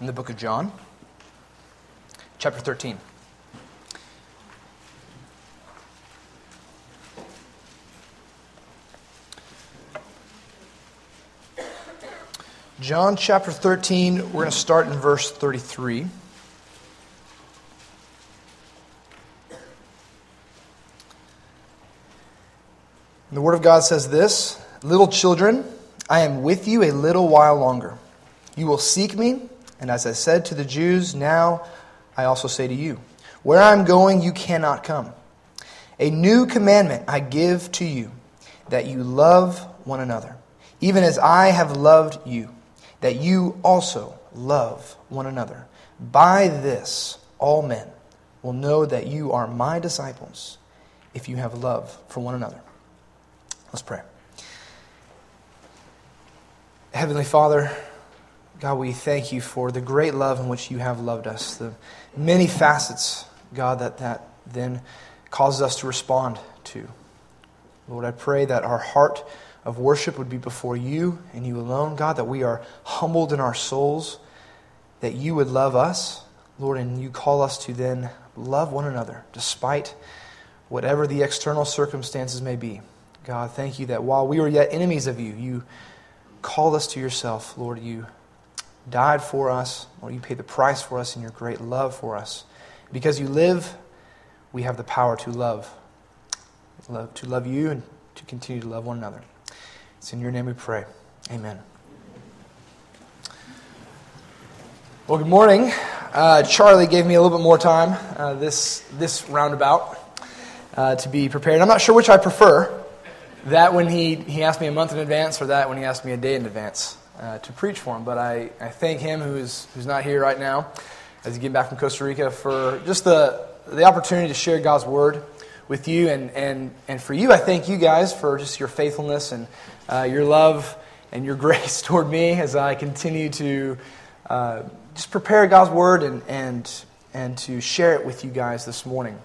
in the book of John, chapter 13. John chapter 13, we're going to start in verse 33. The Word of God says this Little children, I am with you a little while longer. You will seek me, and as I said to the Jews, now I also say to you, Where I am going, you cannot come. A new commandment I give to you, that you love one another, even as I have loved you that you also love one another. By this, all men will know that you are my disciples if you have love for one another. Let's pray. Heavenly Father, God, we thank you for the great love in which you have loved us, the many facets, God, that that then causes us to respond to. Lord, I pray that our heart of worship would be before you and you alone, God, that we are humbled in our souls, that you would love us, Lord, and you call us to then love one another despite whatever the external circumstances may be. God, thank you that while we were yet enemies of you, you called us to yourself. Lord, you died for us. Lord, you paid the price for us in your great love for us. Because you live, we have the power to love. love to love you and to continue to love one another. It's in your name we pray. Amen. Well, good morning. Uh, Charlie gave me a little bit more time uh, this, this roundabout uh, to be prepared. I'm not sure which I prefer that when he, he asked me a month in advance or that when he asked me a day in advance uh, to preach for him. But I, I thank him who's, who's not here right now as he came back from Costa Rica for just the, the opportunity to share God's word with you. And, and, and for you, I thank you guys for just your faithfulness and uh, your love and your grace toward me as I continue to uh, just prepare God's word and, and, and to share it with you guys this morning.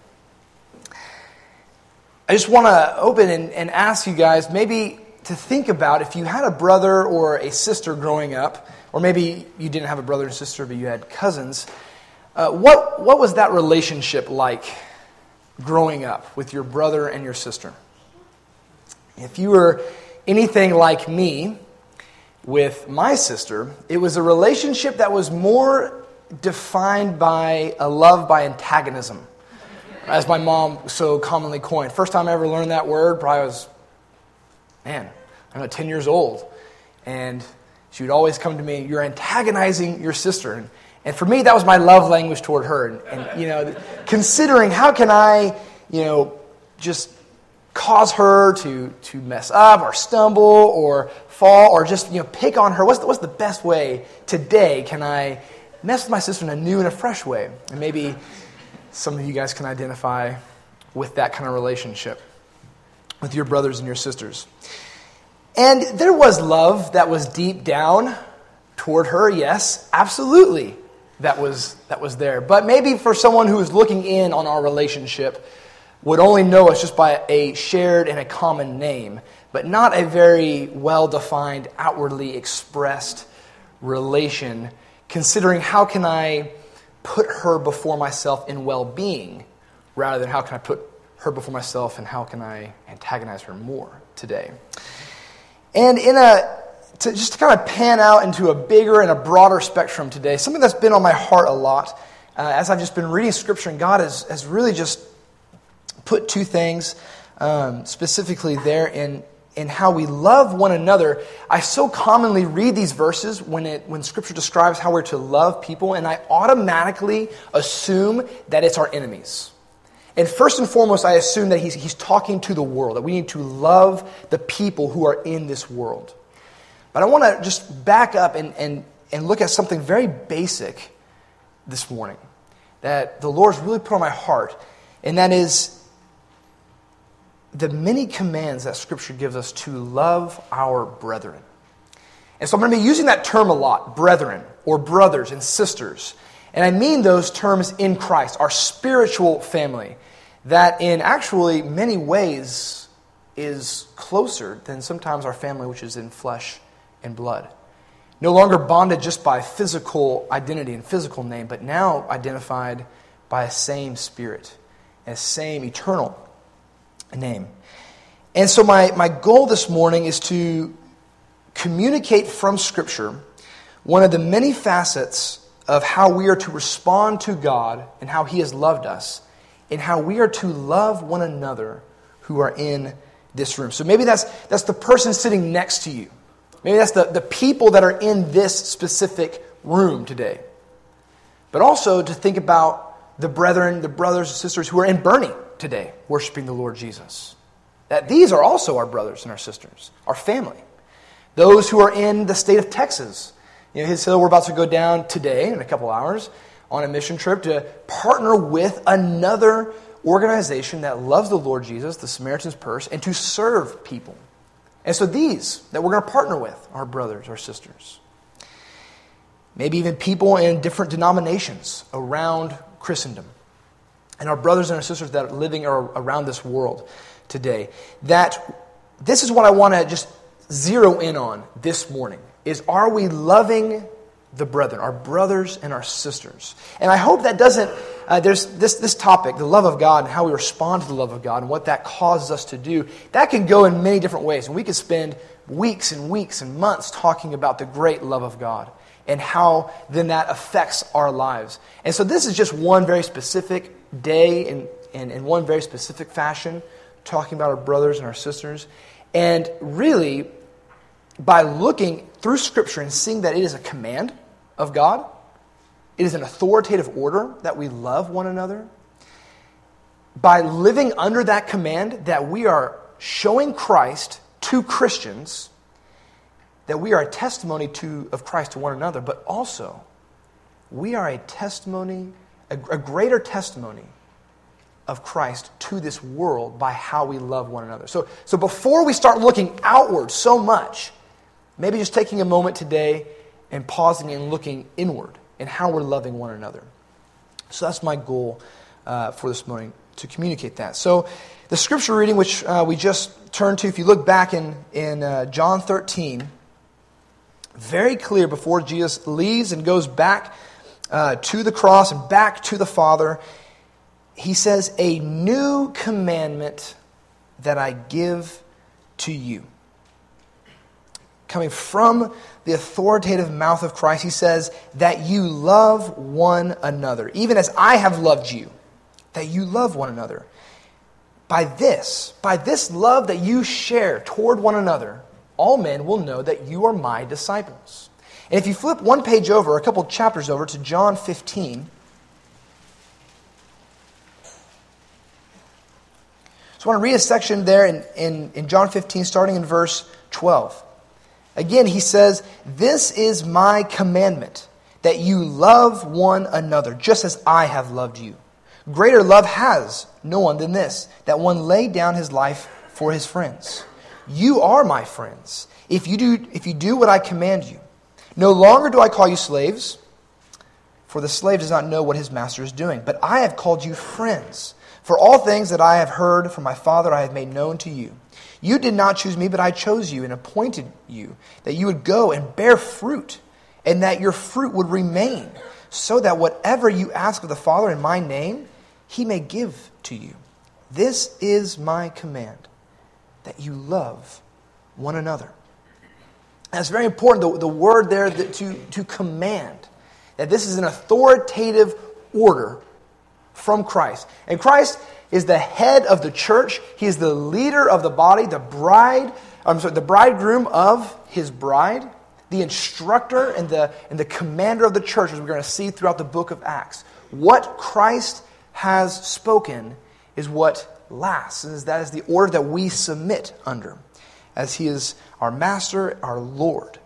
I just want to open and, and ask you guys maybe to think about if you had a brother or a sister growing up, or maybe you didn't have a brother and sister, but you had cousins. Uh, what, what was that relationship like growing up with your brother and your sister? If you were anything like me with my sister, it was a relationship that was more defined by a love by antagonism, as my mom so commonly coined. First time I ever learned that word, probably was, man, I don't know, 10 years old. And she would always come to me, You're antagonizing your sister. And, and for me, that was my love language toward her. And, and, you know, considering how can I, you know, just cause her to, to mess up or stumble or fall or just you know, pick on her? What's the, what's the best way today can I mess with my sister in a new and a fresh way? And maybe some of you guys can identify with that kind of relationship with your brothers and your sisters. And there was love that was deep down toward her, yes, absolutely. That was, that was there. But maybe for someone who is looking in on our relationship, would only know us just by a shared and a common name, but not a very well defined, outwardly expressed relation, considering how can I put her before myself in well being rather than how can I put her before myself and how can I antagonize her more today. And in a to just to kind of pan out into a bigger and a broader spectrum today, something that's been on my heart a lot uh, as I've just been reading Scripture, and God has, has really just put two things um, specifically there in, in how we love one another. I so commonly read these verses when, it, when Scripture describes how we're to love people, and I automatically assume that it's our enemies. And first and foremost, I assume that he's, he's talking to the world, that we need to love the people who are in this world. But I want to just back up and, and, and look at something very basic this morning that the Lord's really put on my heart, and that is the many commands that Scripture gives us to love our brethren. And so I'm going to be using that term a lot brethren, or brothers and sisters. And I mean those terms in Christ, our spiritual family, that in actually many ways is closer than sometimes our family, which is in flesh and blood. No longer bonded just by physical identity and physical name, but now identified by a same spirit, a same eternal name. And so, my, my goal this morning is to communicate from Scripture one of the many facets of how we are to respond to God and how He has loved us, and how we are to love one another who are in this room. So maybe that's, that's the person sitting next to you. Maybe that's the, the people that are in this specific room today. But also to think about the brethren, the brothers and sisters who are in Boerne today, worshiping the Lord Jesus. That these are also our brothers and our sisters, our family. Those who are in the state of Texas. You know, His Hill, we're about to go down today in a couple hours on a mission trip to partner with another organization that loves the Lord Jesus, the Samaritan's Purse, and to serve people. And so these that we're going to partner with are brothers or sisters. Maybe even people in different denominations around Christendom. And our brothers and our sisters that are living around this world today. That this is what I want to just zero in on this morning is are we loving the brethren, our brothers and our sisters. And I hope that doesn't, uh, there's this, this topic, the love of God and how we respond to the love of God and what that causes us to do, that can go in many different ways. And we could spend weeks and weeks and months talking about the great love of God and how then that affects our lives. And so this is just one very specific day in, in, in one very specific fashion, talking about our brothers and our sisters. And really, by looking through Scripture and seeing that it is a command, of God. It is an authoritative order that we love one another. By living under that command, that we are showing Christ to Christians, that we are a testimony to, of Christ to one another, but also we are a testimony, a, a greater testimony of Christ to this world by how we love one another. So, so before we start looking outward so much, maybe just taking a moment today and pausing and looking inward and how we're loving one another. So that's my goal uh, for this morning to communicate that. So the scripture reading, which uh, we just turned to, if you look back in, in uh, John 13, very clear before Jesus leaves and goes back uh, to the cross and back to the Father, he says, A new commandment that I give to you coming from the authoritative mouth of Christ, he says, that you love one another, even as I have loved you, that you love one another. By this, by this love that you share toward one another, all men will know that you are my disciples. And if you flip one page over, a couple chapters over to John 15, so I want to read a section there in, in, in John 15, starting in verse 12. Again, he says, This is my commandment, that you love one another, just as I have loved you. Greater love has no one than this, that one lay down his life for his friends. You are my friends, if you do, if you do what I command you. No longer do I call you slaves, for the slave does not know what his master is doing, but I have called you friends. For all things that I have heard from my Father I have made known to you. You did not choose me, but I chose you and appointed you, that you would go and bear fruit, and that your fruit would remain, so that whatever you ask of the Father in my name, he may give to you. This is my command, that you love one another. It's very important, the, the word there that to, to command, that this is an authoritative order from Christ. And Christ is the head of the church. He is the leader of the body, the bride, I'm sorry, the bridegroom of his bride, the instructor and the, and the commander of the church, as we're going to see throughout the book of Acts. What Christ has spoken is what lasts, and that is the order that we submit under, as he is our master, our Lord.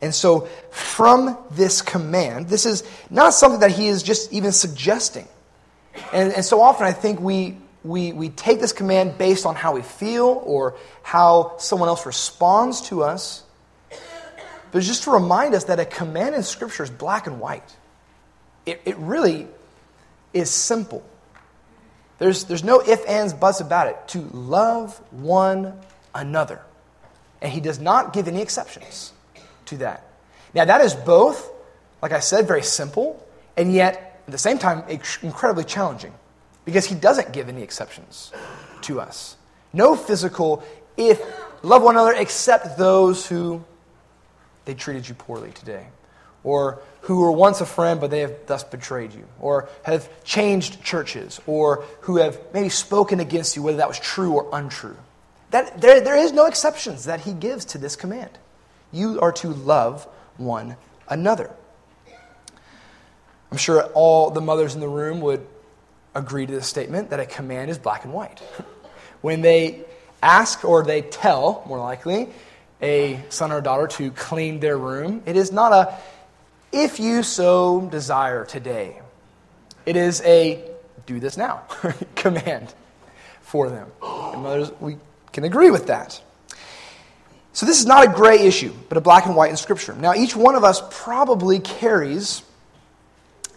And so, from this command, this is not something that he is just even suggesting. And, and so often I think we, we, we take this command based on how we feel or how someone else responds to us. But just to remind us that a command in Scripture is black and white. It, it really is simple. There's, there's no ifs, ands, buts about it. To love one another. And he does not give any exceptions to that. Now, that is both, like I said, very simple, and yet at the same time, incredibly challenging because he doesn't give any exceptions to us. No physical, if love one another except those who they treated you poorly today, or who were once a friend but they have thus betrayed you, or have changed churches, or who have maybe spoken against you, whether that was true or untrue. That, there, there is no exceptions that he gives to this command. You are to love one another. I'm sure all the mothers in the room would agree to the statement that a command is black and white. when they ask or they tell, more likely, a son or daughter to clean their room, it is not a if you so desire today. It is a do this now command for them. And mothers, we can agree with that. So, this is not a gray issue, but a black and white in Scripture. Now, each one of us probably carries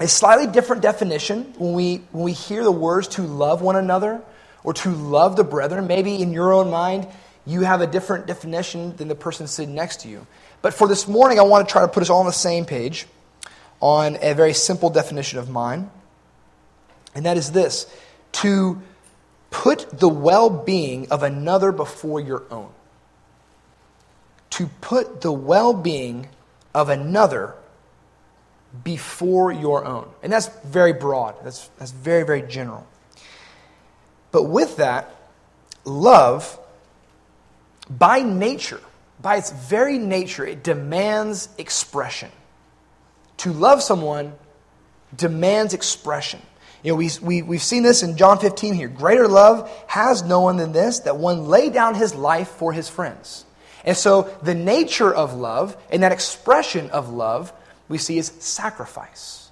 a slightly different definition when we, when we hear the words to love one another or to love the brethren. Maybe in your own mind, you have a different definition than the person sitting next to you. But for this morning, I want to try to put us all on the same page on a very simple definition of mine. And that is this to put the well being of another before your own. To put the well being of another before your own. And that's very broad, that's, that's very, very general. But with that, love, by nature, by its very nature, it demands expression. To love someone demands expression. You know, we, we, we've seen this in John 15 here. Greater love has no one than this, that one lay down his life for his friends. And so the nature of love and that expression of love we see is sacrifice.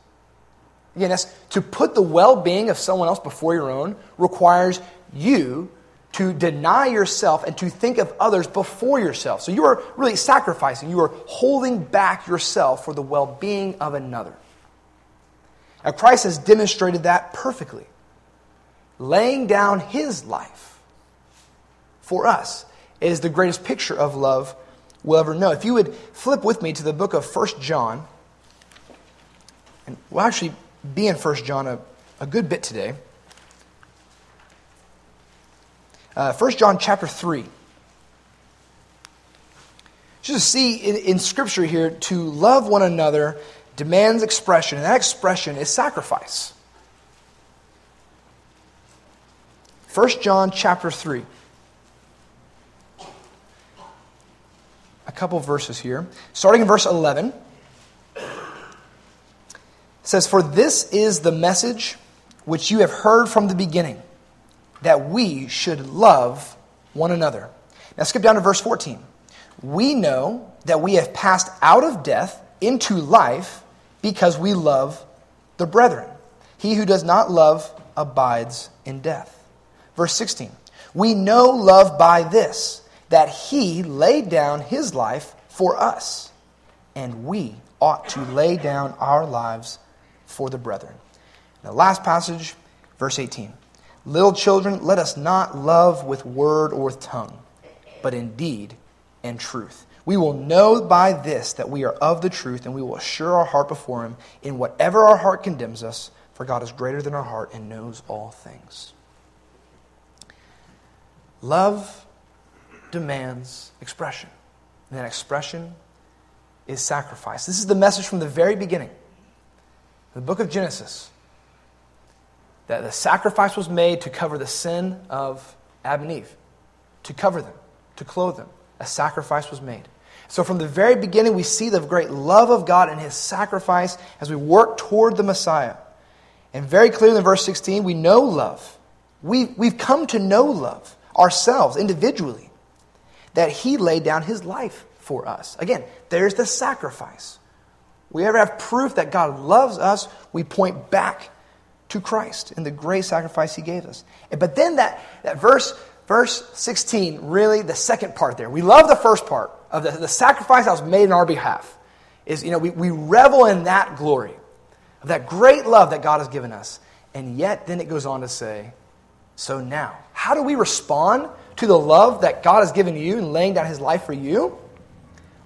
Again, to put the well being of someone else before your own requires you to deny yourself and to think of others before yourself. So you are really sacrificing, you are holding back yourself for the well being of another. Now, Christ has demonstrated that perfectly, laying down his life for us is the greatest picture of love we'll ever know. If you would flip with me to the book of 1 John, and we'll actually be in 1 John a, a good bit today. Uh, 1 John chapter 3. Just see in, in Scripture here, to love one another demands expression, and that expression is sacrifice. 1 John chapter 3. A couple verses here. Starting in verse 11 says, For this is the message which you have heard from the beginning, that we should love one another. Now skip down to verse 14. We know that we have passed out of death into life because we love the brethren. He who does not love abides in death. Verse 16. We know love by this, that he laid down his life for us, and we ought to lay down our lives for the brethren. The last passage, verse 18. Little children, let us not love with word or with tongue, but in deed and truth. We will know by this that we are of the truth, and we will assure our heart before Him in whatever our heart condemns us, for God is greater than our heart and knows all things. Love demands expression, and that expression is sacrifice. This is the message from the very beginning the book of Genesis, that the sacrifice was made to cover the sin of Adam and Eve, to cover them, to clothe them. A sacrifice was made. So, from the very beginning, we see the great love of God and his sacrifice as we work toward the Messiah. And very clearly in verse 16, we know love. We, we've come to know love ourselves individually, that he laid down his life for us. Again, there's the sacrifice we ever have proof that God loves us, we point back to Christ and the great sacrifice he gave us. But then that, that verse, verse 16, really the second part there. We love the first part of the, the sacrifice that was made in our behalf. Is, you know, we, we revel in that glory, of that great love that God has given us. And yet, then it goes on to say, so now, how do we respond to the love that God has given you and laying down his life for you?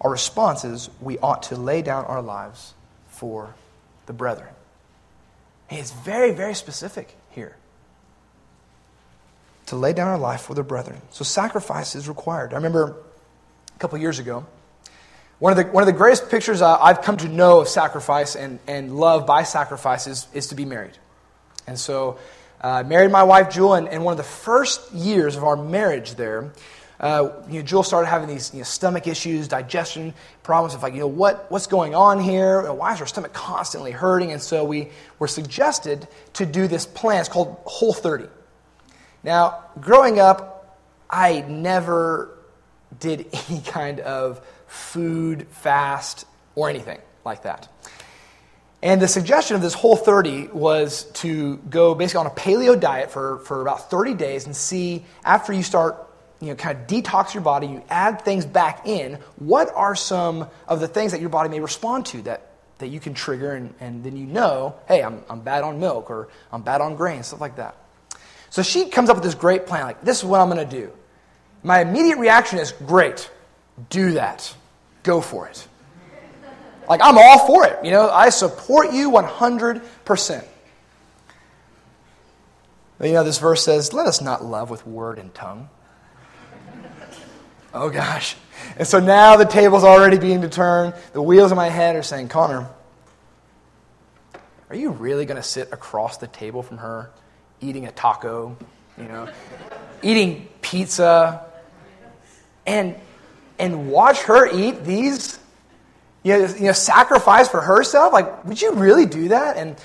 Our response is we ought to lay down our lives for the brethren. He is very, very specific here. To lay down our life for the brethren. So sacrifice is required. I remember a couple years ago, one of the, one of the greatest pictures I've come to know of sacrifice and, and love by sacrifice is, is to be married. And so uh, I married my wife, Jewel, and, and one of the first years of our marriage there, uh, you know, Jewel started having these you know, stomach issues, digestion problems of like, you know, what, what's going on here? Why is her stomach constantly hurting? And so we were suggested to do this plan. It's called Whole 30. Now, growing up, I never did any kind of food fast or anything like that. And the suggestion of this Whole 30 was to go basically on a paleo diet for, for about 30 days and see after you start you know, kind of detox your body, you add things back in, what are some of the things that your body may respond to that, that you can trigger, and, and then you know, hey, I'm, I'm bad on milk or I'm bad on grain, stuff like that. So she comes up with this great plan, like, this is what I'm going to do. My immediate reaction is, great, do that. Go for it. Like, I'm all for it. You know, I support you 100%. But, you know, this verse says, let us not love with word and tongue Oh gosh. And so now the table's already being turned. The wheels in my head are saying, Connor, are you really going to sit across the table from her eating a taco, you know, eating pizza, and, and watch her eat these, you know, you know, sacrifice for herself? Like, would you really do that? And,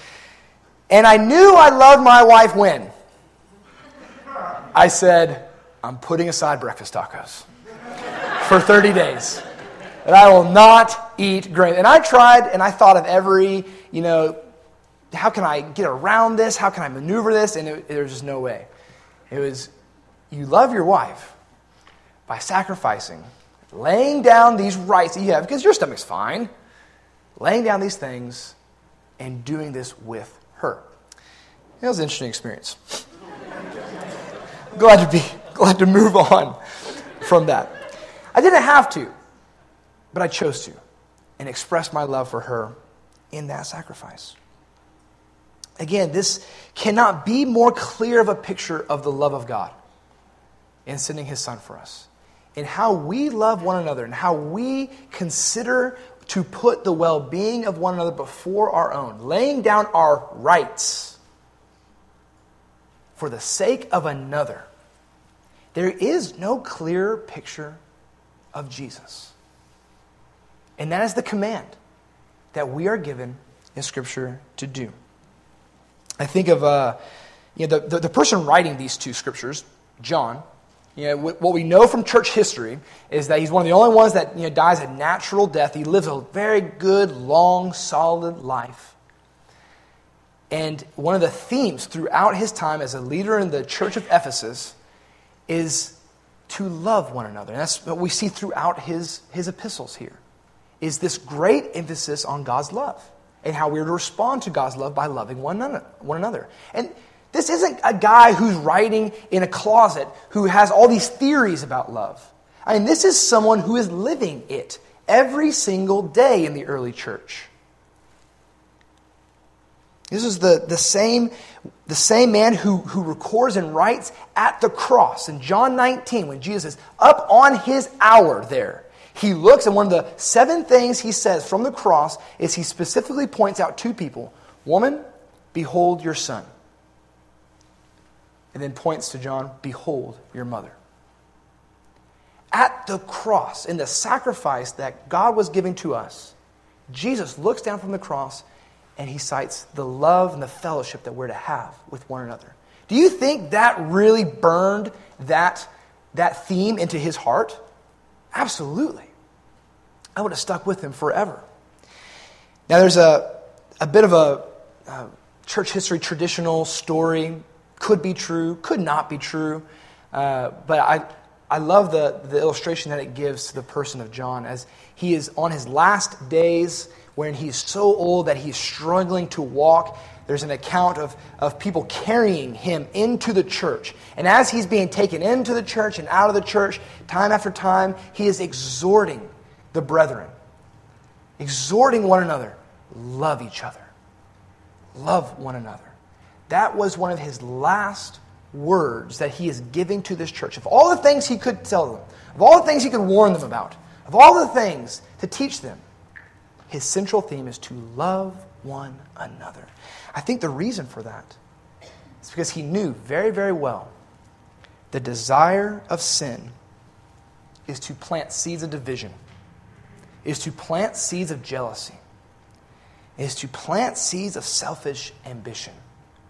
and I knew I loved my wife when I said, I'm putting aside breakfast tacos for 30 days. And I will not eat grain. And I tried and I thought of every, you know, how can I get around this? How can I maneuver this? And it, there was just no way. It was, you love your wife by sacrificing, laying down these rights that you have, because your stomach's fine, laying down these things and doing this with her. It was an interesting experience. glad to be glad to move on from that. I didn't have to, but I chose to and express my love for her in that sacrifice. Again, this cannot be more clear of a picture of the love of God in sending his son for us, in how we love one another, and how we consider to put the well being of one another before our own, laying down our rights for the sake of another. There is no clearer picture of Jesus. And that is the command that we are given in Scripture to do. I think of uh, you know, the, the, the, person writing these two Scriptures, John. You know, what we know from church history is that he's one of the only ones that you know, dies a natural death. He lives a very good, long, solid life. And one of the themes throughout his time as a leader in the church of Ephesus is to love one another. And that's what we see throughout his, his epistles here, is this great emphasis on God's love and how we're to respond to God's love by loving one another. And this isn't a guy who's writing in a closet who has all these theories about love. I mean, this is someone who is living it every single day in the early church. This is the, the, same, the same man who, who records and writes at the cross. In John 19, when Jesus is up on his hour there, he looks, and one of the seven things he says from the cross is he specifically points out two people Woman, behold your son. And then points to John, Behold your mother. At the cross, in the sacrifice that God was giving to us, Jesus looks down from the cross and he cites the love and the fellowship that we're to have with one another. Do you think that really burned that, that theme into his heart? Absolutely. I would have stuck with him forever. Now, there's a, a bit of a, a church history traditional story. Could be true, could not be true. Uh, but I, I love the, the illustration that it gives to the person of John as he is on his last days when he's so old that he's struggling to walk. There's an account of, of people carrying him into the church. And as he's being taken into the church and out of the church, time after time, he is exhorting the brethren, exhorting one another, love each other. Love one another. That was one of his last words that he is giving to this church. Of all the things he could tell them, of all the things he could warn them about, of all the things to teach them, his central theme is to love one another. I think the reason for that is because he knew very, very well the desire of sin is to plant seeds of division, is to plant seeds of jealousy, is to plant seeds of selfish ambition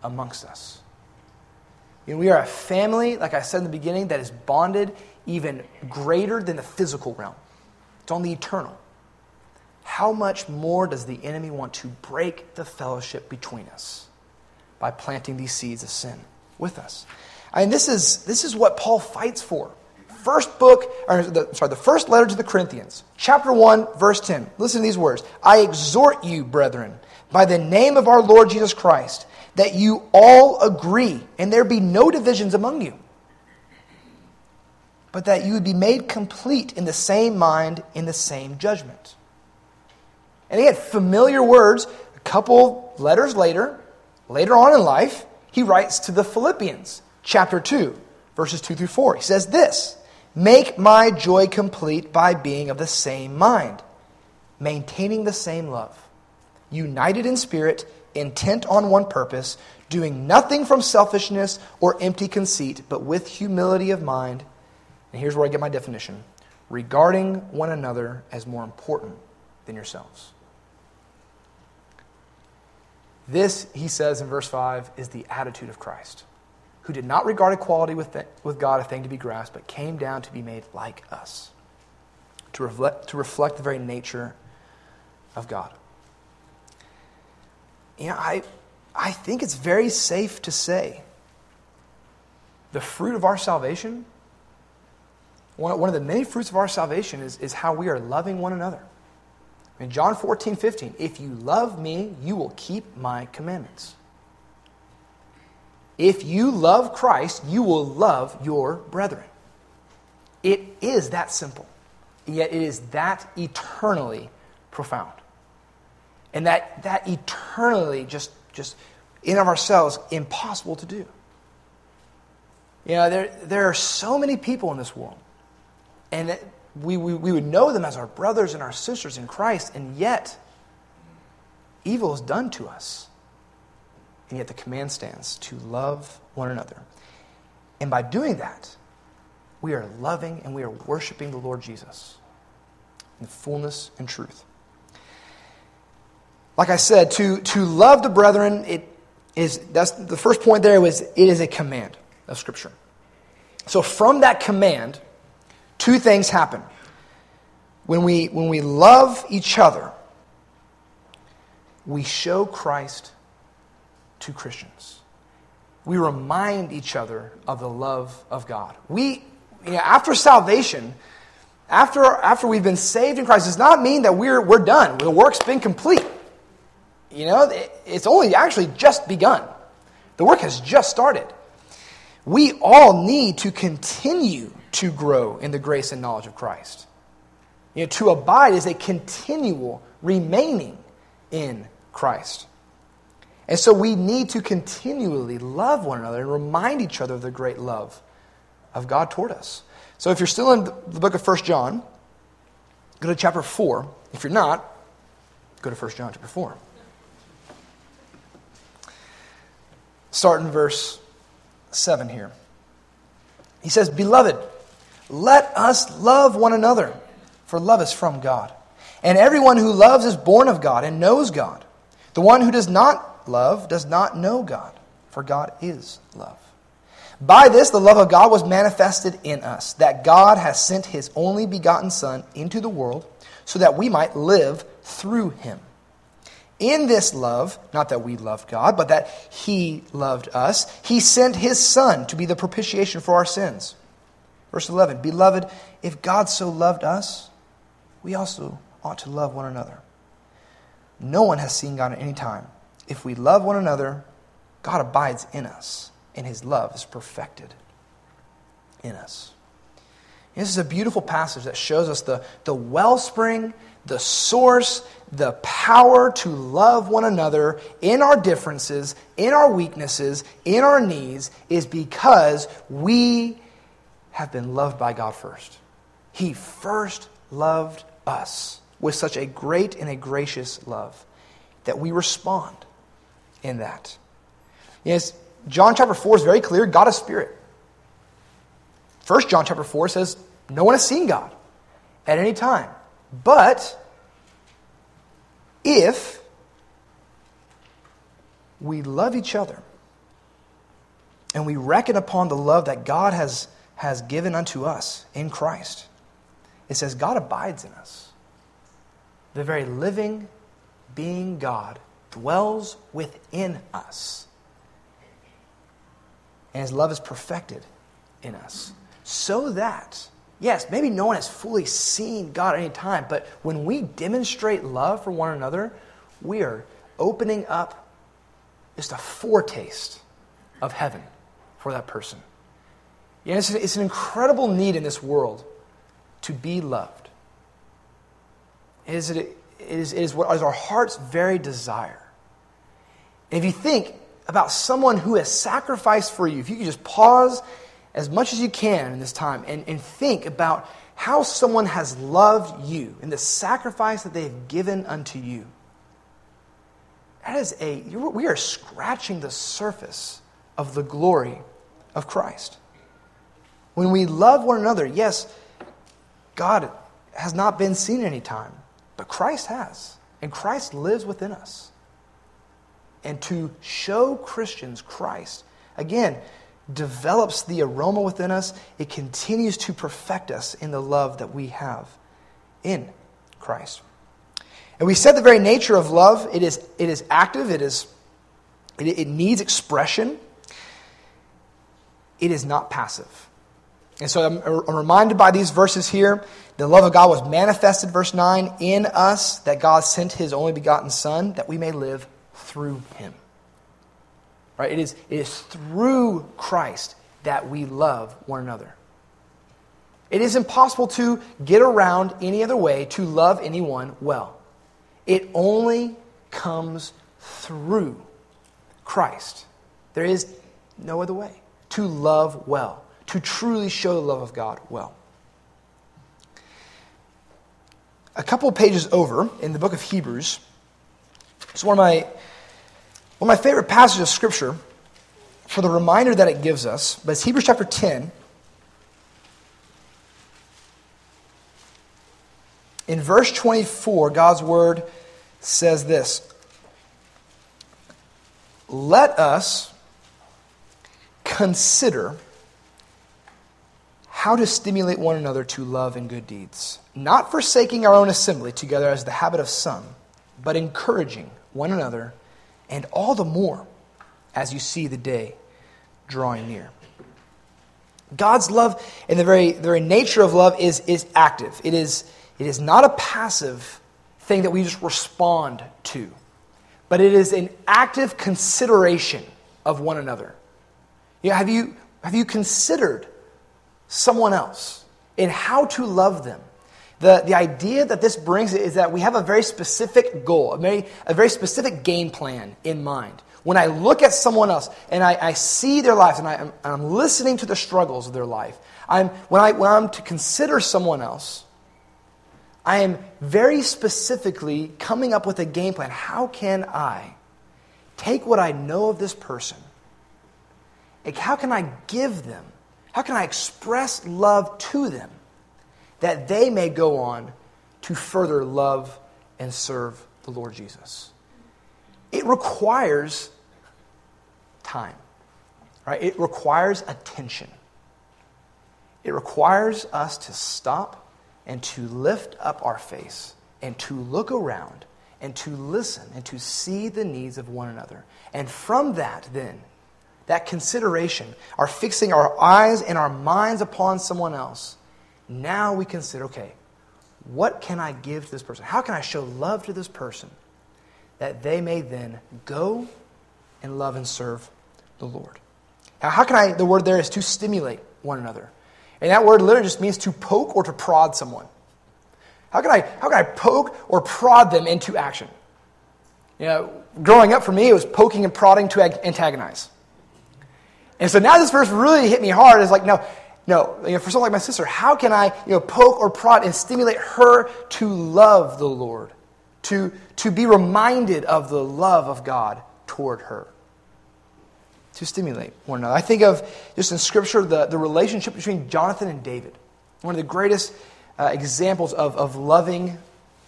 amongst us. You know, we are a family, like I said in the beginning, that is bonded even greater than the physical realm. It's on the eternal. How much more does the enemy want to break the fellowship between us by planting these seeds of sin with us? Mean, this is, this is what Paul fights for. First book, or the, sorry, the first letter to the Corinthians, chapter 1, verse 10. Listen to these words I exhort you, brethren, by the name of our Lord Jesus Christ, that you all agree and there be no divisions among you, but that you would be made complete in the same mind, in the same judgment. And he had familiar words. A couple letters later, later on in life, he writes to the Philippians, chapter 2, verses 2 through 4. He says this Make my joy complete by being of the same mind, maintaining the same love, united in spirit intent on one purpose, doing nothing from selfishness or empty conceit, but with humility of mind. And here's where I get my definition regarding one another as more important than yourselves. This, he says in verse 5, is the attitude of Christ, who did not regard equality with, with God a thing to be grasped, but came down to be made like us, to reflect, to reflect the very nature of God you know, I, I think it's very safe to say the fruit of our salvation, one, one of the many fruits of our salvation is, is how we are loving one another. In John 14, 15, if you love me, you will keep my commandments. If you love Christ, you will love your brethren. It is that simple, yet it is that eternally profound. And that, that eternally just, just in of ourselves impossible to do. You know, there, there are so many people in this world, and we, we, we would know them as our brothers and our sisters in Christ, and yet evil is done to us. And yet the command stands to love one another. And by doing that, we are loving and we are worshiping the Lord Jesus in fullness and truth. Like I said, to, to love the brethren, it is that's the first point there was it is a command of Scripture. So from that command, two things happen. When we when we love each other, we show Christ to Christians. We remind each other of the love of God. We you know, after salvation, after, after we've been saved in Christ, does not mean that we're, we're done. The work's been complete. You know, it's only actually just begun. The work has just started. We all need to continue to grow in the grace and knowledge of Christ. You know, to abide is a continual remaining in Christ. And so we need to continually love one another and remind each other of the great love of God toward us. So if you're still in the book of 1 John, go to chapter 4. If you're not, go to 1 John chapter 4. Start in verse 7 here. He says, Beloved, let us love one another, for love is from God. And everyone who loves is born of God and knows God. The one who does not love does not know God, for God is love. By this, the love of God was manifested in us, that God has sent his only begotten Son into the world so that we might live through him. In this love, not that we loved God, but that He loved us, He sent His Son to be the propitiation for our sins. Verse 11 Beloved, if God so loved us, we also ought to love one another. No one has seen God at any time. If we love one another, God abides in us, and His love is perfected in us. This is a beautiful passage that shows us the, the wellspring, the source, the power to love one another in our differences, in our weaknesses, in our needs, is because we have been loved by God first. He first loved us with such a great and a gracious love that we respond in that. Yes, John chapter 4 is very clear God is spirit. First John chapter 4 says, No one has seen God at any time. But if we love each other and we reckon upon the love that God has, has given unto us in Christ, it says God abides in us. The very living being God dwells within us. And his love is perfected in us. So that, yes, maybe no one has fully seen God at any time, but when we demonstrate love for one another, we are opening up just a foretaste of heaven for that person. Yeah, it's, it's an incredible need in this world to be loved. It is, it is, it is what is our heart's very desire. And if you think about someone who has sacrificed for you, if you could just pause as much as you can in this time and, and think about how someone has loved you and the sacrifice that they've given unto you. That is a, we are scratching the surface of the glory of Christ. When we love one another, yes, God has not been seen any time, but Christ has. And Christ lives within us. And to show Christians Christ, again, develops the aroma within us. It continues to perfect us in the love that we have in Christ. And we said the very nature of love, it is, it is active, it, is, it, it needs expression, it is not passive. And so I'm, I'm reminded by these verses here. The love of God was manifested, verse 9, in us, that God sent his only begotten Son, that we may live through him. Right? It is, it is through Christ that we love one another. It is impossible to get around any other way to love anyone well. It only comes through Christ. There is no other way to love well to truly show the love of God well. A couple pages over in the book of Hebrews, it's one of my, one of my favorite passages of Scripture for the reminder that it gives us, but it's Hebrews chapter 10. In verse 24, God's word says this Let us consider how to stimulate one another to love and good deeds, not forsaking our own assembly together as the habit of some, but encouraging one another, and all the more as you see the day drawing near. God's love and the very, the very nature of love is, is active. It is, it is not a passive thing that we just respond to, but it is an active consideration of one another. You know, have, you, have you considered someone else and how to love them. The, the idea that this brings is that we have a very specific goal, a very, a very specific game plan in mind. When I look at someone else and I, I see their lives and I, am I'm listening to the struggles of their life, I'm, when, I, when I'm to consider someone else, I am very specifically coming up with a game plan. How can I take what I know of this person? How can I give them how can I express love to them that they may go on to further love and serve the Lord Jesus? It requires time, right? It requires attention. It requires us to stop and to lift up our face and to look around and to listen and to see the needs of one another. And from that, then, that consideration, our fixing our eyes and our minds upon someone else, now we consider okay, what can I give to this person? How can I show love to this person that they may then go and love and serve the Lord? Now, how can I, the word there is to stimulate one another. And that word literally just means to poke or to prod someone. How can I, how can I poke or prod them into action? You know, growing up for me, it was poking and prodding to antagonize. And so now this verse really hit me hard. It's like, no, no, you know, for someone like my sister, how can I you know, poke or prod and stimulate her to love the Lord, to, to be reminded of the love of God toward her? To stimulate one another. I think of just in Scripture the, the relationship between Jonathan and David, one of the greatest uh, examples of, of loving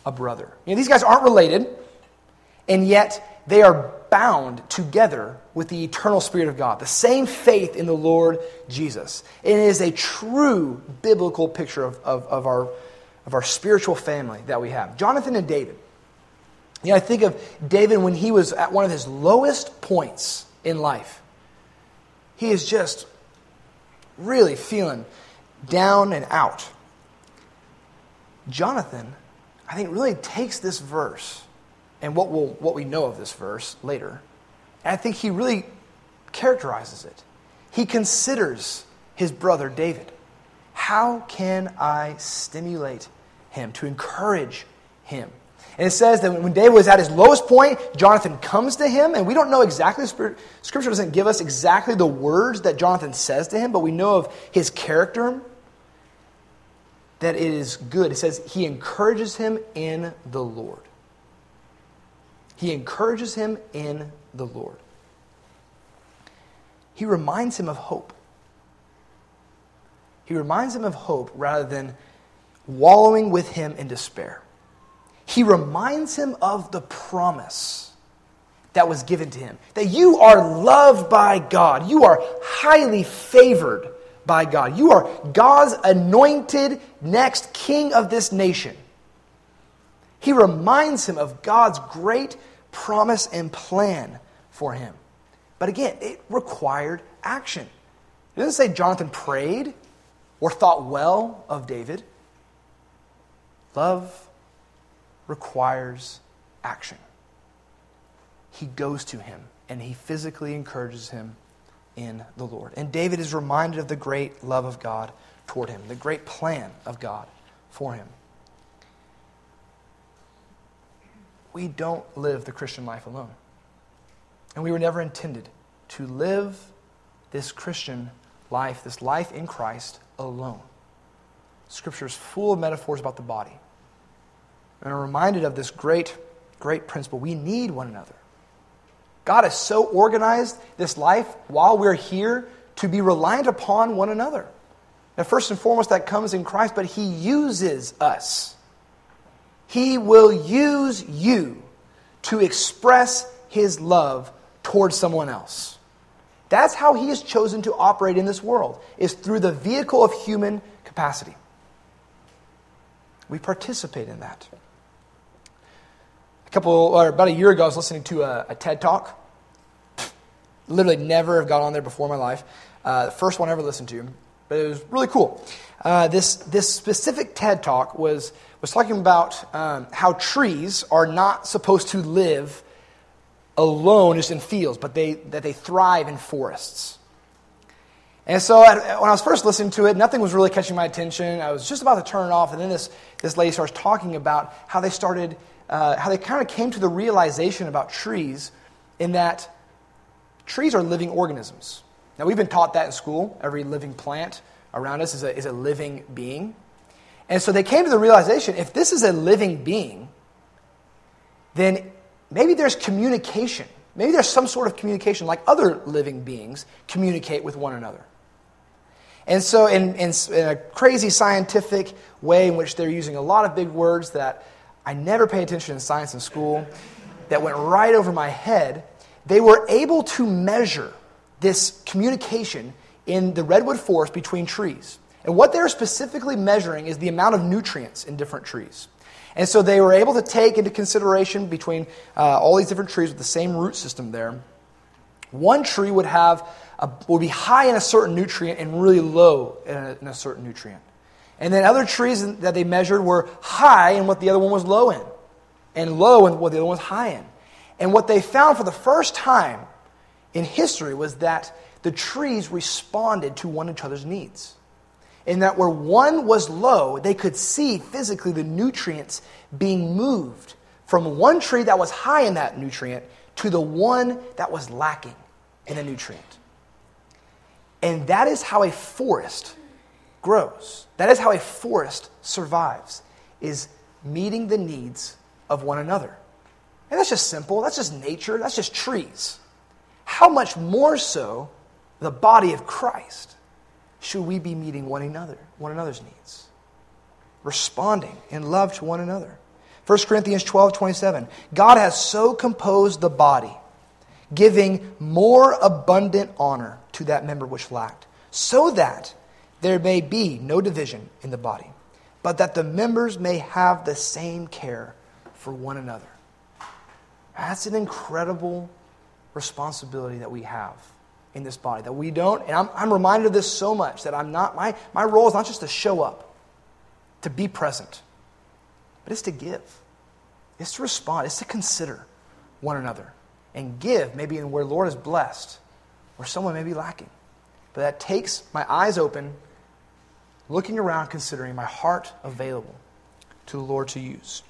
a brother. You know, these guys aren't related, and yet they are bound together with the eternal Spirit of God, the same faith in the Lord Jesus. It is a true biblical picture of, of, of, our, of our spiritual family that we have. Jonathan and David. You know, I think of David when he was at one of his lowest points in life. He is just really feeling down and out. Jonathan, I think, really takes this verse and what, we'll, what we know of this verse later, and I think he really characterizes it. He considers his brother David. How can I stimulate him, to encourage him? And it says that when David was at his lowest point, Jonathan comes to him, and we don't know exactly, Scripture doesn't give us exactly the words that Jonathan says to him, but we know of his character that it is good. It says he encourages him in the Lord. He encourages him in the Lord. He reminds him of hope. He reminds him of hope rather than wallowing with him in despair. He reminds him of the promise that was given to him that you are loved by God, you are highly favored by God. You are God's anointed next king of this nation. He reminds him of God's great promise and plan for him. But again, it required action. It doesn't say Jonathan prayed or thought well of David. Love requires action. He goes to him and he physically encourages him in the Lord. And David is reminded of the great love of God toward him, the great plan of God for him. We don't live the Christian life alone. And we were never intended to live this Christian life, this life in Christ, alone. Scripture is full of metaphors about the body. And I'm reminded of this great, great principle. We need one another. God has so organized this life while we're here to be reliant upon one another. Now, first and foremost, that comes in Christ, but He uses us. He will use you to express His love towards someone else. That's how He has chosen to operate in this world, is through the vehicle of human capacity. We participate in that A couple, or about a year ago, I was listening to a, a TED talk. Literally never have got on there before in my life. Uh, the first one I ever listened to, but it was really cool. Uh, this, this specific TED talk was, was talking about um, how trees are not supposed to live alone just in fields, but they, that they thrive in forests. And so when I was first listening to it, nothing was really catching my attention. I was just about to turn it off, and then this, this lady starts talking about how they started uh, how they kind of came to the realization about trees in that trees are living organisms. Now, we've been taught that in school. Every living plant around us is a, is a living being. And so they came to the realization if this is a living being, then maybe there's communication. Maybe there's some sort of communication like other living beings communicate with one another. And so, in, in, in, a crazy scientific way, in which they're using a lot of big words that I never paid attention in science in school, that went right over my head. They were able to measure this communication in the redwood forest between trees. And what they're specifically measuring is the amount of nutrients in different trees. And so they were able to take into consideration between uh, all these different trees with the same root system there. One tree would have a, would be high in a certain nutrient and really low in a, in a certain nutrient. And then other trees that they measured were high in what the other one was low in, and low in what the other one was high in. And what they found for the first time in history was that the trees responded to one another's needs. In that where one was low, they could see physically the nutrients being moved from one tree that was high in that nutrient to the one that was lacking in a nutrient. And that is how a forest grows. That is how a forest survives, is meeting the needs of one another. And that's just simple. That's just nature. That's just trees. How much more so the body of Christ should we be meeting one another, one another's needs? Responding in love to one another. 1 Corinthians 12, 27. God has so composed the body, giving more abundant honor to that member which lacked, so that there may be no division in the body, but that the members may have the same care for one another. That's an incredible responsibility that we have in this body that we don't and I'm, I'm reminded of this so much that i'm not my, my role is not just to show up to be present but it's to give. It's to respond it's to consider one another and give maybe in where lord is blessed where someone may be lacking. But that takes my eyes open looking around considering my heart available to the lord to use.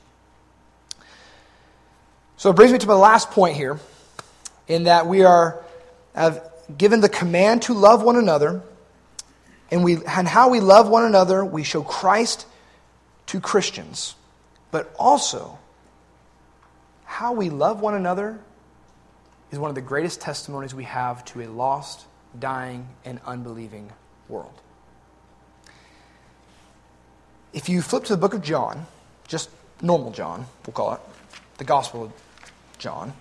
So it brings me to my last point here in that we are have given the command to love one another, and, we, and how we love one another, we show Christ to Christians, but also how we love one another is one of the greatest testimonies we have to a lost, dying, and unbelieving world. If you flip to the book of John, just normal John, we'll call it, the Gospel of John,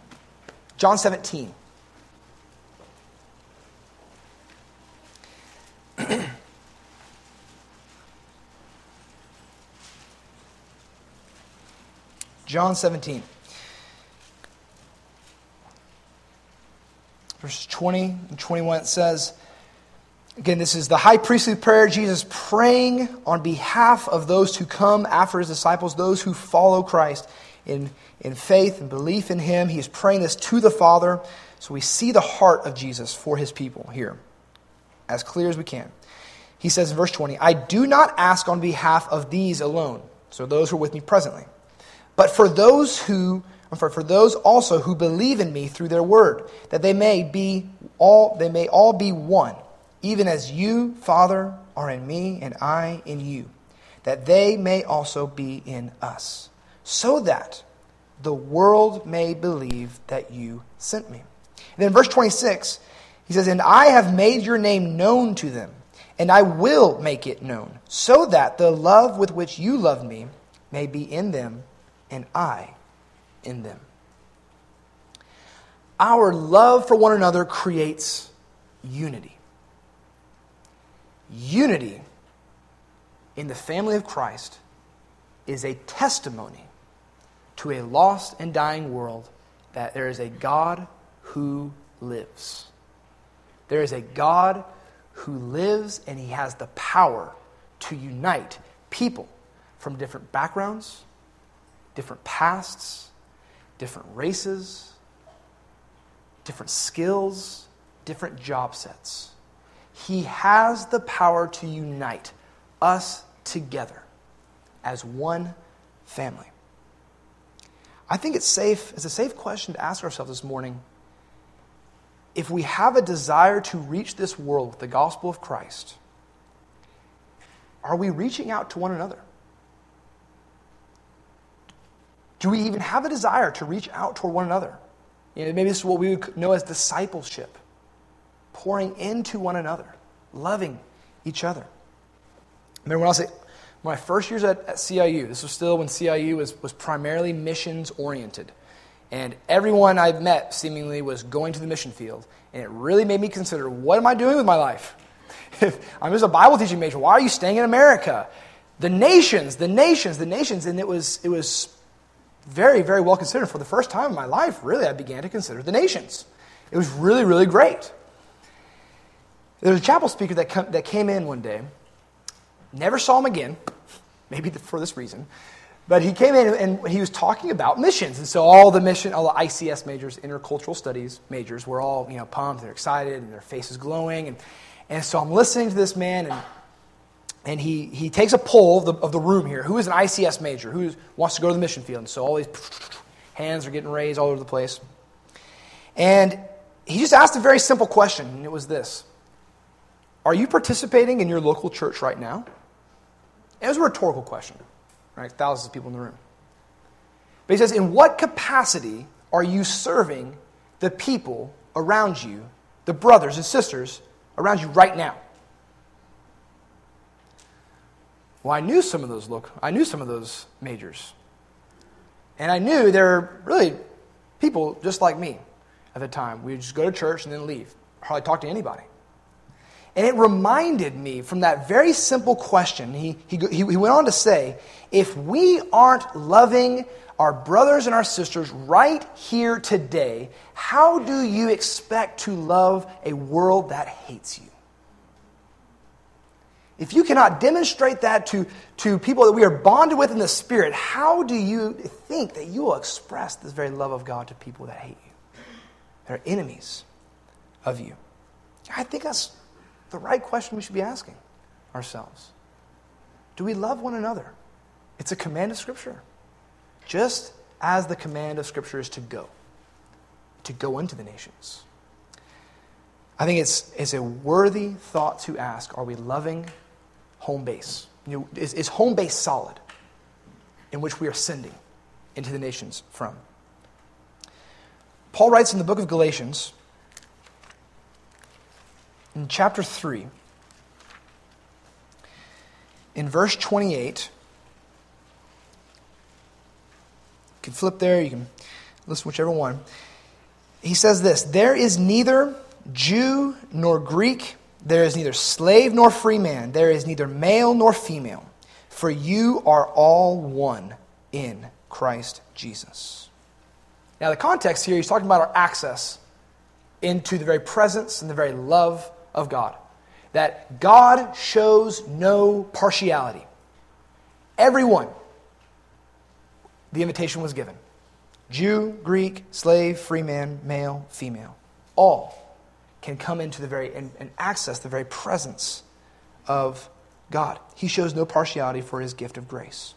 John 17. John 17. Verses 20 and 21 it says, Again, this is the high priestly prayer, Jesus praying on behalf of those who come after his disciples, those who follow Christ in, in faith and belief in him. He is praying this to the Father. So we see the heart of Jesus for his people here, as clear as we can. He says in verse 20, I do not ask on behalf of these alone, so those who are with me presently but for those who for, for those also who believe in me through their word, that they may be all they may all be one, even as you, Father, are in me and I in you, that they may also be in us, so that the world may believe that you sent me. And then verse 26, he says, And I have made your name known to them, and I will make it known, so that the love with which you love me may be in them and I in them. Our love for one another creates unity. Unity in the family of Christ is a testimony to a lost and dying world that there is a God who lives. There is a God who lives and he has the power to unite people from different backgrounds, different pasts, different races, different skills, different job sets. He has the power to unite us together as one family. I think it's safe, it's a safe question to ask ourselves this morning. If we have a desire to reach this world with the gospel of Christ, are we reaching out to one another? Do we even have a desire to reach out toward one another? You know, maybe this is what we would know as discipleship, pouring into one another, loving each other. Remember when I was at my first years at, at CIU, this was still when CIU was, was primarily missions oriented. And everyone I met seemingly was going to the mission field. And it really made me consider what am I doing with my life? If I'm just a Bible teaching major, why are you staying in America? The nations, the nations, the nations. And it was, it was very, very well considered. For the first time in my life, really, I began to consider the nations. It was really, really great. There was a chapel speaker that, come, that came in one day, never saw him again, maybe for this reason, but he came in and he was talking about missions. And so all the mission, all the ICS majors, intercultural studies majors, were all you know pumped, they're excited, and their faces glowing. And, and so I'm listening to this man, and and he, he takes a poll of the, of the room here. Who is an ICS major? Who wants to go to the mission field? And so all these hands are getting raised all over the place. And he just asked a very simple question, and it was this Are you participating in your local church right now? It was a rhetorical question, right? Thousands of people in the room. But he says, In what capacity are you serving the people around you, the brothers and sisters around you right now? Well, I knew some of those look. I knew some of those majors. And I knew they were really people just like me at the time. We would just go to church and then leave. Hardly talk to anybody. And it reminded me from that very simple question. He, he, he went on to say, if we aren't loving our brothers and our sisters right here today, how do you expect to love a world that hates you? If you cannot demonstrate that to, to people that we are bonded with in the Spirit, how do you think that you will express this very love of God to people that hate you, that are enemies of you? I think that's the right question we should be asking ourselves. Do we love one another? It's a command of Scripture. Just as the command of Scripture is to go, to go into the nations. I think it's, it's a worthy thought to ask are we loving home base? You know, is, is home base solid in which we are sending into the nations from? Paul writes in the book of Galatians, in chapter 3, in verse 28, you can flip there, you can listen whichever one. He says this There is neither Jew nor Greek there is neither slave nor free man. There is neither male nor female. For you are all one in Christ Jesus. Now, the context here, he's talking about our access into the very presence and the very love of God. That God shows no partiality. Everyone, the invitation was given Jew, Greek, slave, free man, male, female. All can come into the very and, and access the very presence of God. He shows no partiality for his gift of grace.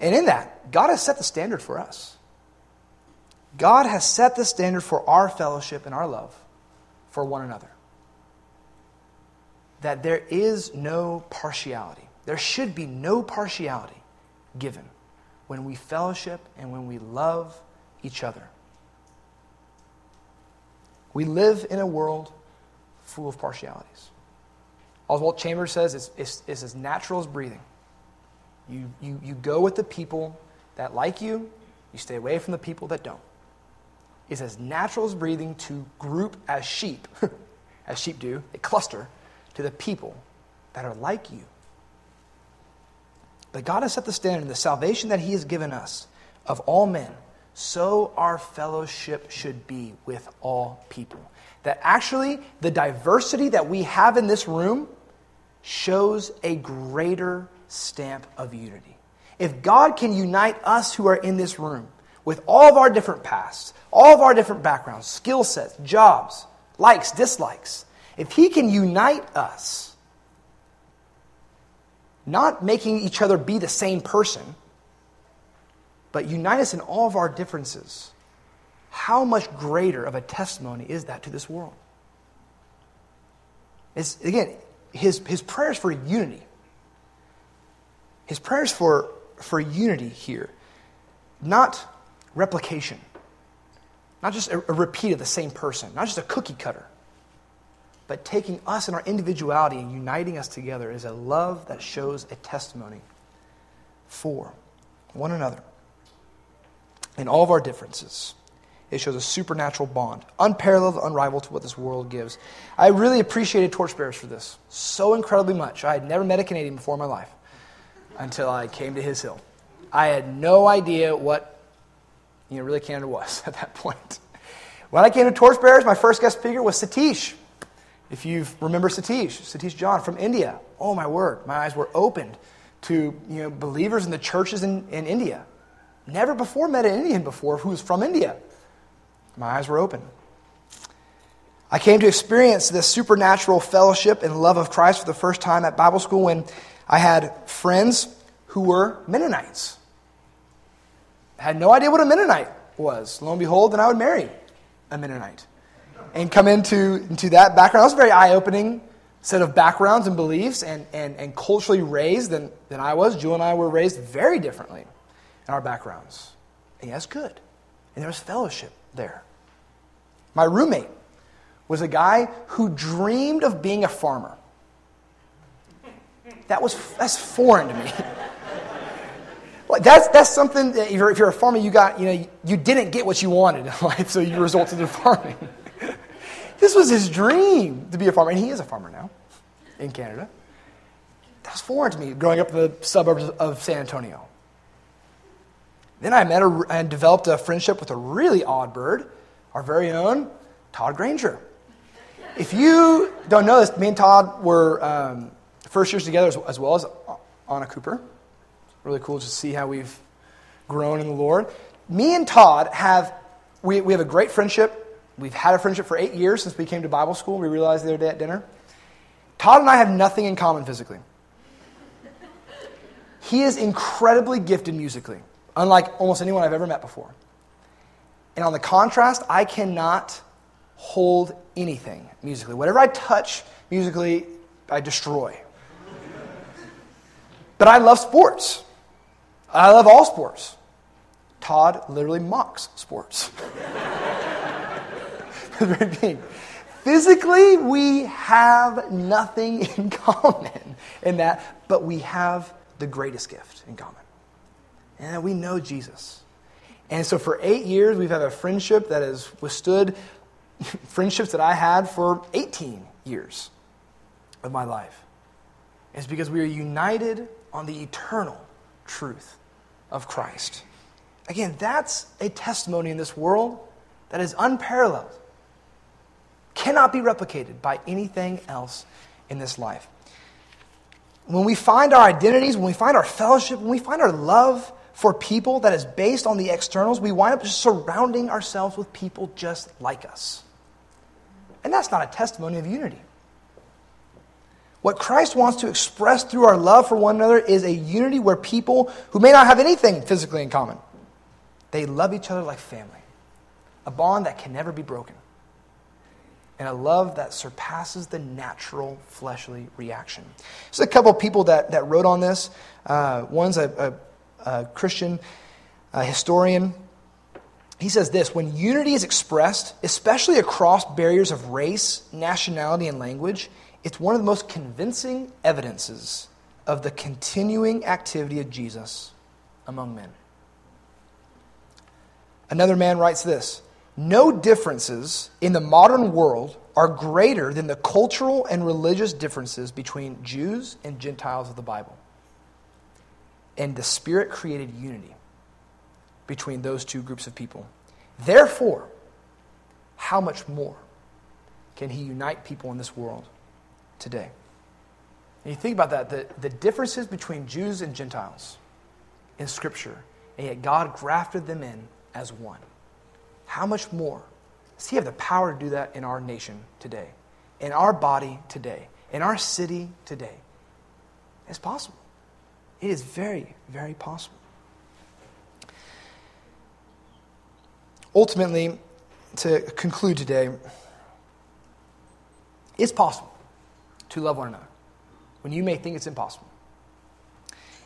And in that, God has set the standard for us. God has set the standard for our fellowship and our love for one another. That there is no partiality. There should be no partiality given when we fellowship and when we love each other. We live in a world full of partialities. Oswald Chambers says it's, it's, it's as natural as breathing. You, you, you go with the people that like you, you stay away from the people that don't. It's as natural as breathing to group as sheep, as sheep do, a cluster, to the people that are like you. But God has set the standard in the salvation that He has given us of all men so our fellowship should be with all people. That actually, the diversity that we have in this room shows a greater stamp of unity. If God can unite us who are in this room with all of our different pasts, all of our different backgrounds, skill sets, jobs, likes, dislikes, if He can unite us, not making each other be the same person, but unite us in all of our differences, how much greater of a testimony is that to this world? It's, again, his, his prayers for unity. His prayers for, for unity here, not replication, not just a, a repeat of the same person, not just a cookie cutter, but taking us and our individuality and uniting us together is a love that shows a testimony for one another in all of our differences. It shows a supernatural bond, unparalleled, unrivaled to what this world gives. I really appreciated Torchbearers for this so incredibly much. I had never met a Canadian before in my life until I came to His Hill. I had no idea what you know, really Canada was at that point. When I came to Torchbearers, my first guest speaker was Satish. If you remember Satish, Satish John from India. Oh my word, my eyes were opened to you know, believers in the churches in, in India. Never before met an Indian before who was from India. My eyes were open. I came to experience this supernatural fellowship and love of Christ for the first time at Bible school when I had friends who were Mennonites. I had no idea what a Mennonite was. Lo and behold, then I would marry a Mennonite and come into, into that background. It was a very eye opening set of backgrounds and beliefs and, and, and culturally raised than, than I was. Jewel and I were raised very differently in our backgrounds. And that's good. And there was fellowship there. My roommate was a guy who dreamed of being a farmer. That was that's foreign to me. well, that's, that's something that if you're, if you're a farmer, you got, you know, you didn't get what you wanted in life, so you resulted in farming. This was his dream to be a farmer, and he is a farmer now in Canada. That was foreign to me growing up in the suburbs of San Antonio. Then I met a, and developed a friendship with a really odd bird, our very own Todd Granger. If you don't know this, me and Todd were um, first years together as, as, well as Anna Cooper. Really cool to see how we've grown in the Lord. Me and Todd have we, we have a great friendship. We've had a friendship for eight years since we came to Bible school. We realized the other day at dinner. Todd and I have nothing in common physically. He is incredibly gifted musically, unlike almost anyone I've ever met before. And on the contrast, I cannot hold anything musically. Whatever I touch musically, I destroy. But I love sports. I love all sports. Todd literally mocks sports. Physically, we have nothing in common in that, but we have the greatest gift in common. And we know Jesus. And so for eight years, we've had a friendship that has withstood friendships that I had for 18 years of my life. It's because we are united on the eternal truth of Christ. Again, that's a testimony in this world that is unparalleled, cannot be replicated by anything else in this life. When we find our identities, when we find our fellowship, when we find our love for people that is based on the externals, we wind up just surrounding ourselves with people just like us. And that's not a testimony of unity. What Christ wants to express through our love for one another is a unity where people who may not have anything physically in common, they love each other like family. A bond that can never be broken. And a love that surpasses the natural fleshly reaction. There's a couple of people that, that wrote on this. Uh, one's a, a, a Christian a historian. He says this when unity is expressed, especially across barriers of race, nationality, and language, it's one of the most convincing evidences of the continuing activity of Jesus among men. Another man writes this No differences in the modern world are greater than the cultural and religious differences between Jews and Gentiles of the Bible. And the Spirit created unity between those two groups of people. Therefore, how much more can He unite people in this world today? And you think about that, the, the differences between Jews and Gentiles in Scripture, and yet God grafted them in as one. How much more does He have the power to do that in our nation today, in our body today, in our city today? It's possible. It is very, very possible. Ultimately, to conclude today, it's possible to love one another when you may think it's impossible.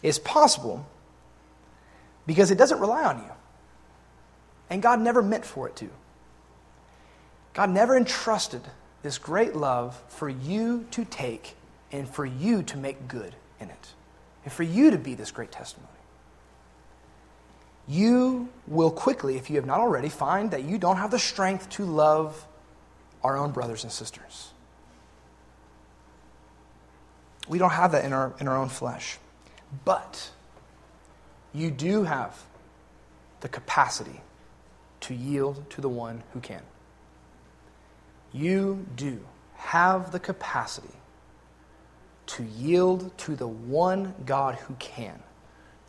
It's possible because it doesn't rely on you. And God never meant for it to. God never entrusted this great love for you to take and for you to make good in it, and for you to be this great testimony. You will quickly, if you have not already, find that you don't have the strength to love our own brothers and sisters. We don't have that in our, in our own flesh. But you do have the capacity to yield to the one who can. You do have the capacity to yield to the one God who can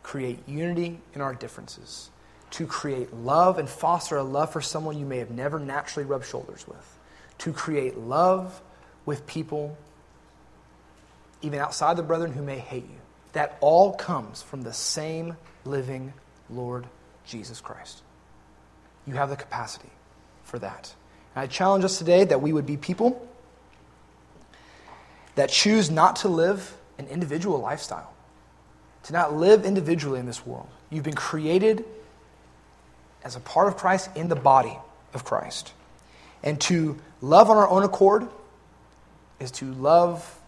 create unity in our differences, to create love and foster a love for someone you may have never naturally rubbed shoulders with, to create love with people, even outside the brethren who may hate you. That all comes from the same living Lord Jesus Christ. You have the capacity for that. And I challenge us today that we would be people that choose not to live an individual lifestyle, to not live individually in this world. You've been created as a part of Christ in the body of Christ. And to love on our own accord is to love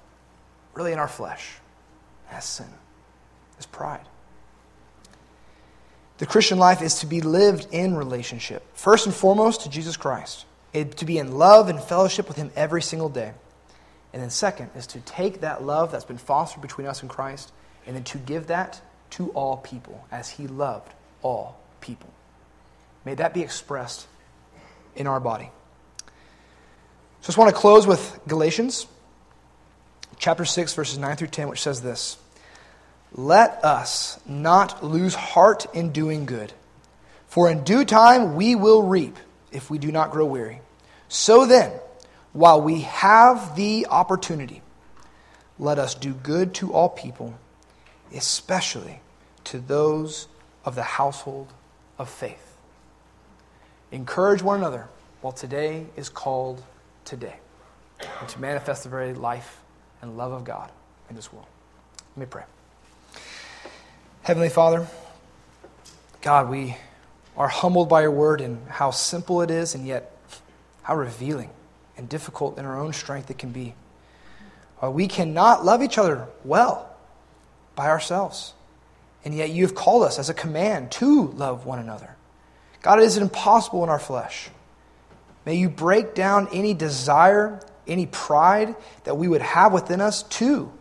really in our flesh as sin, as pride. The Christian life is to be lived in relationship, first and foremost to Jesus Christ, it, to be in love and fellowship with Him every single day. And then, second, is to take that love that's been fostered between us and Christ and then to give that to all people as He loved all people. May that be expressed in our body. So I just want to close with Galatians chapter 6, verses 9 through 10, which says this Let us not lose heart in doing good, for in due time we will reap if we do not grow weary. So then, while we have the opportunity, let us do good to all people, especially to those of the household of faith. Encourage one another while today is called today, and to manifest the very life and love of God in this world. Let me pray. Heavenly Father, God, we are humbled by your word and how simple it is, and yet how revealing and difficult in our own strength it can be. Uh, we cannot love each other well by ourselves, and yet you have called us as a command to love one another. God, is it impossible in our flesh? May you break down any desire, any pride that we would have within us to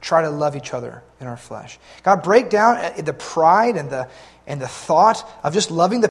try to love each other in our flesh. God, break down uh, the pride and the, and the thought of just loving the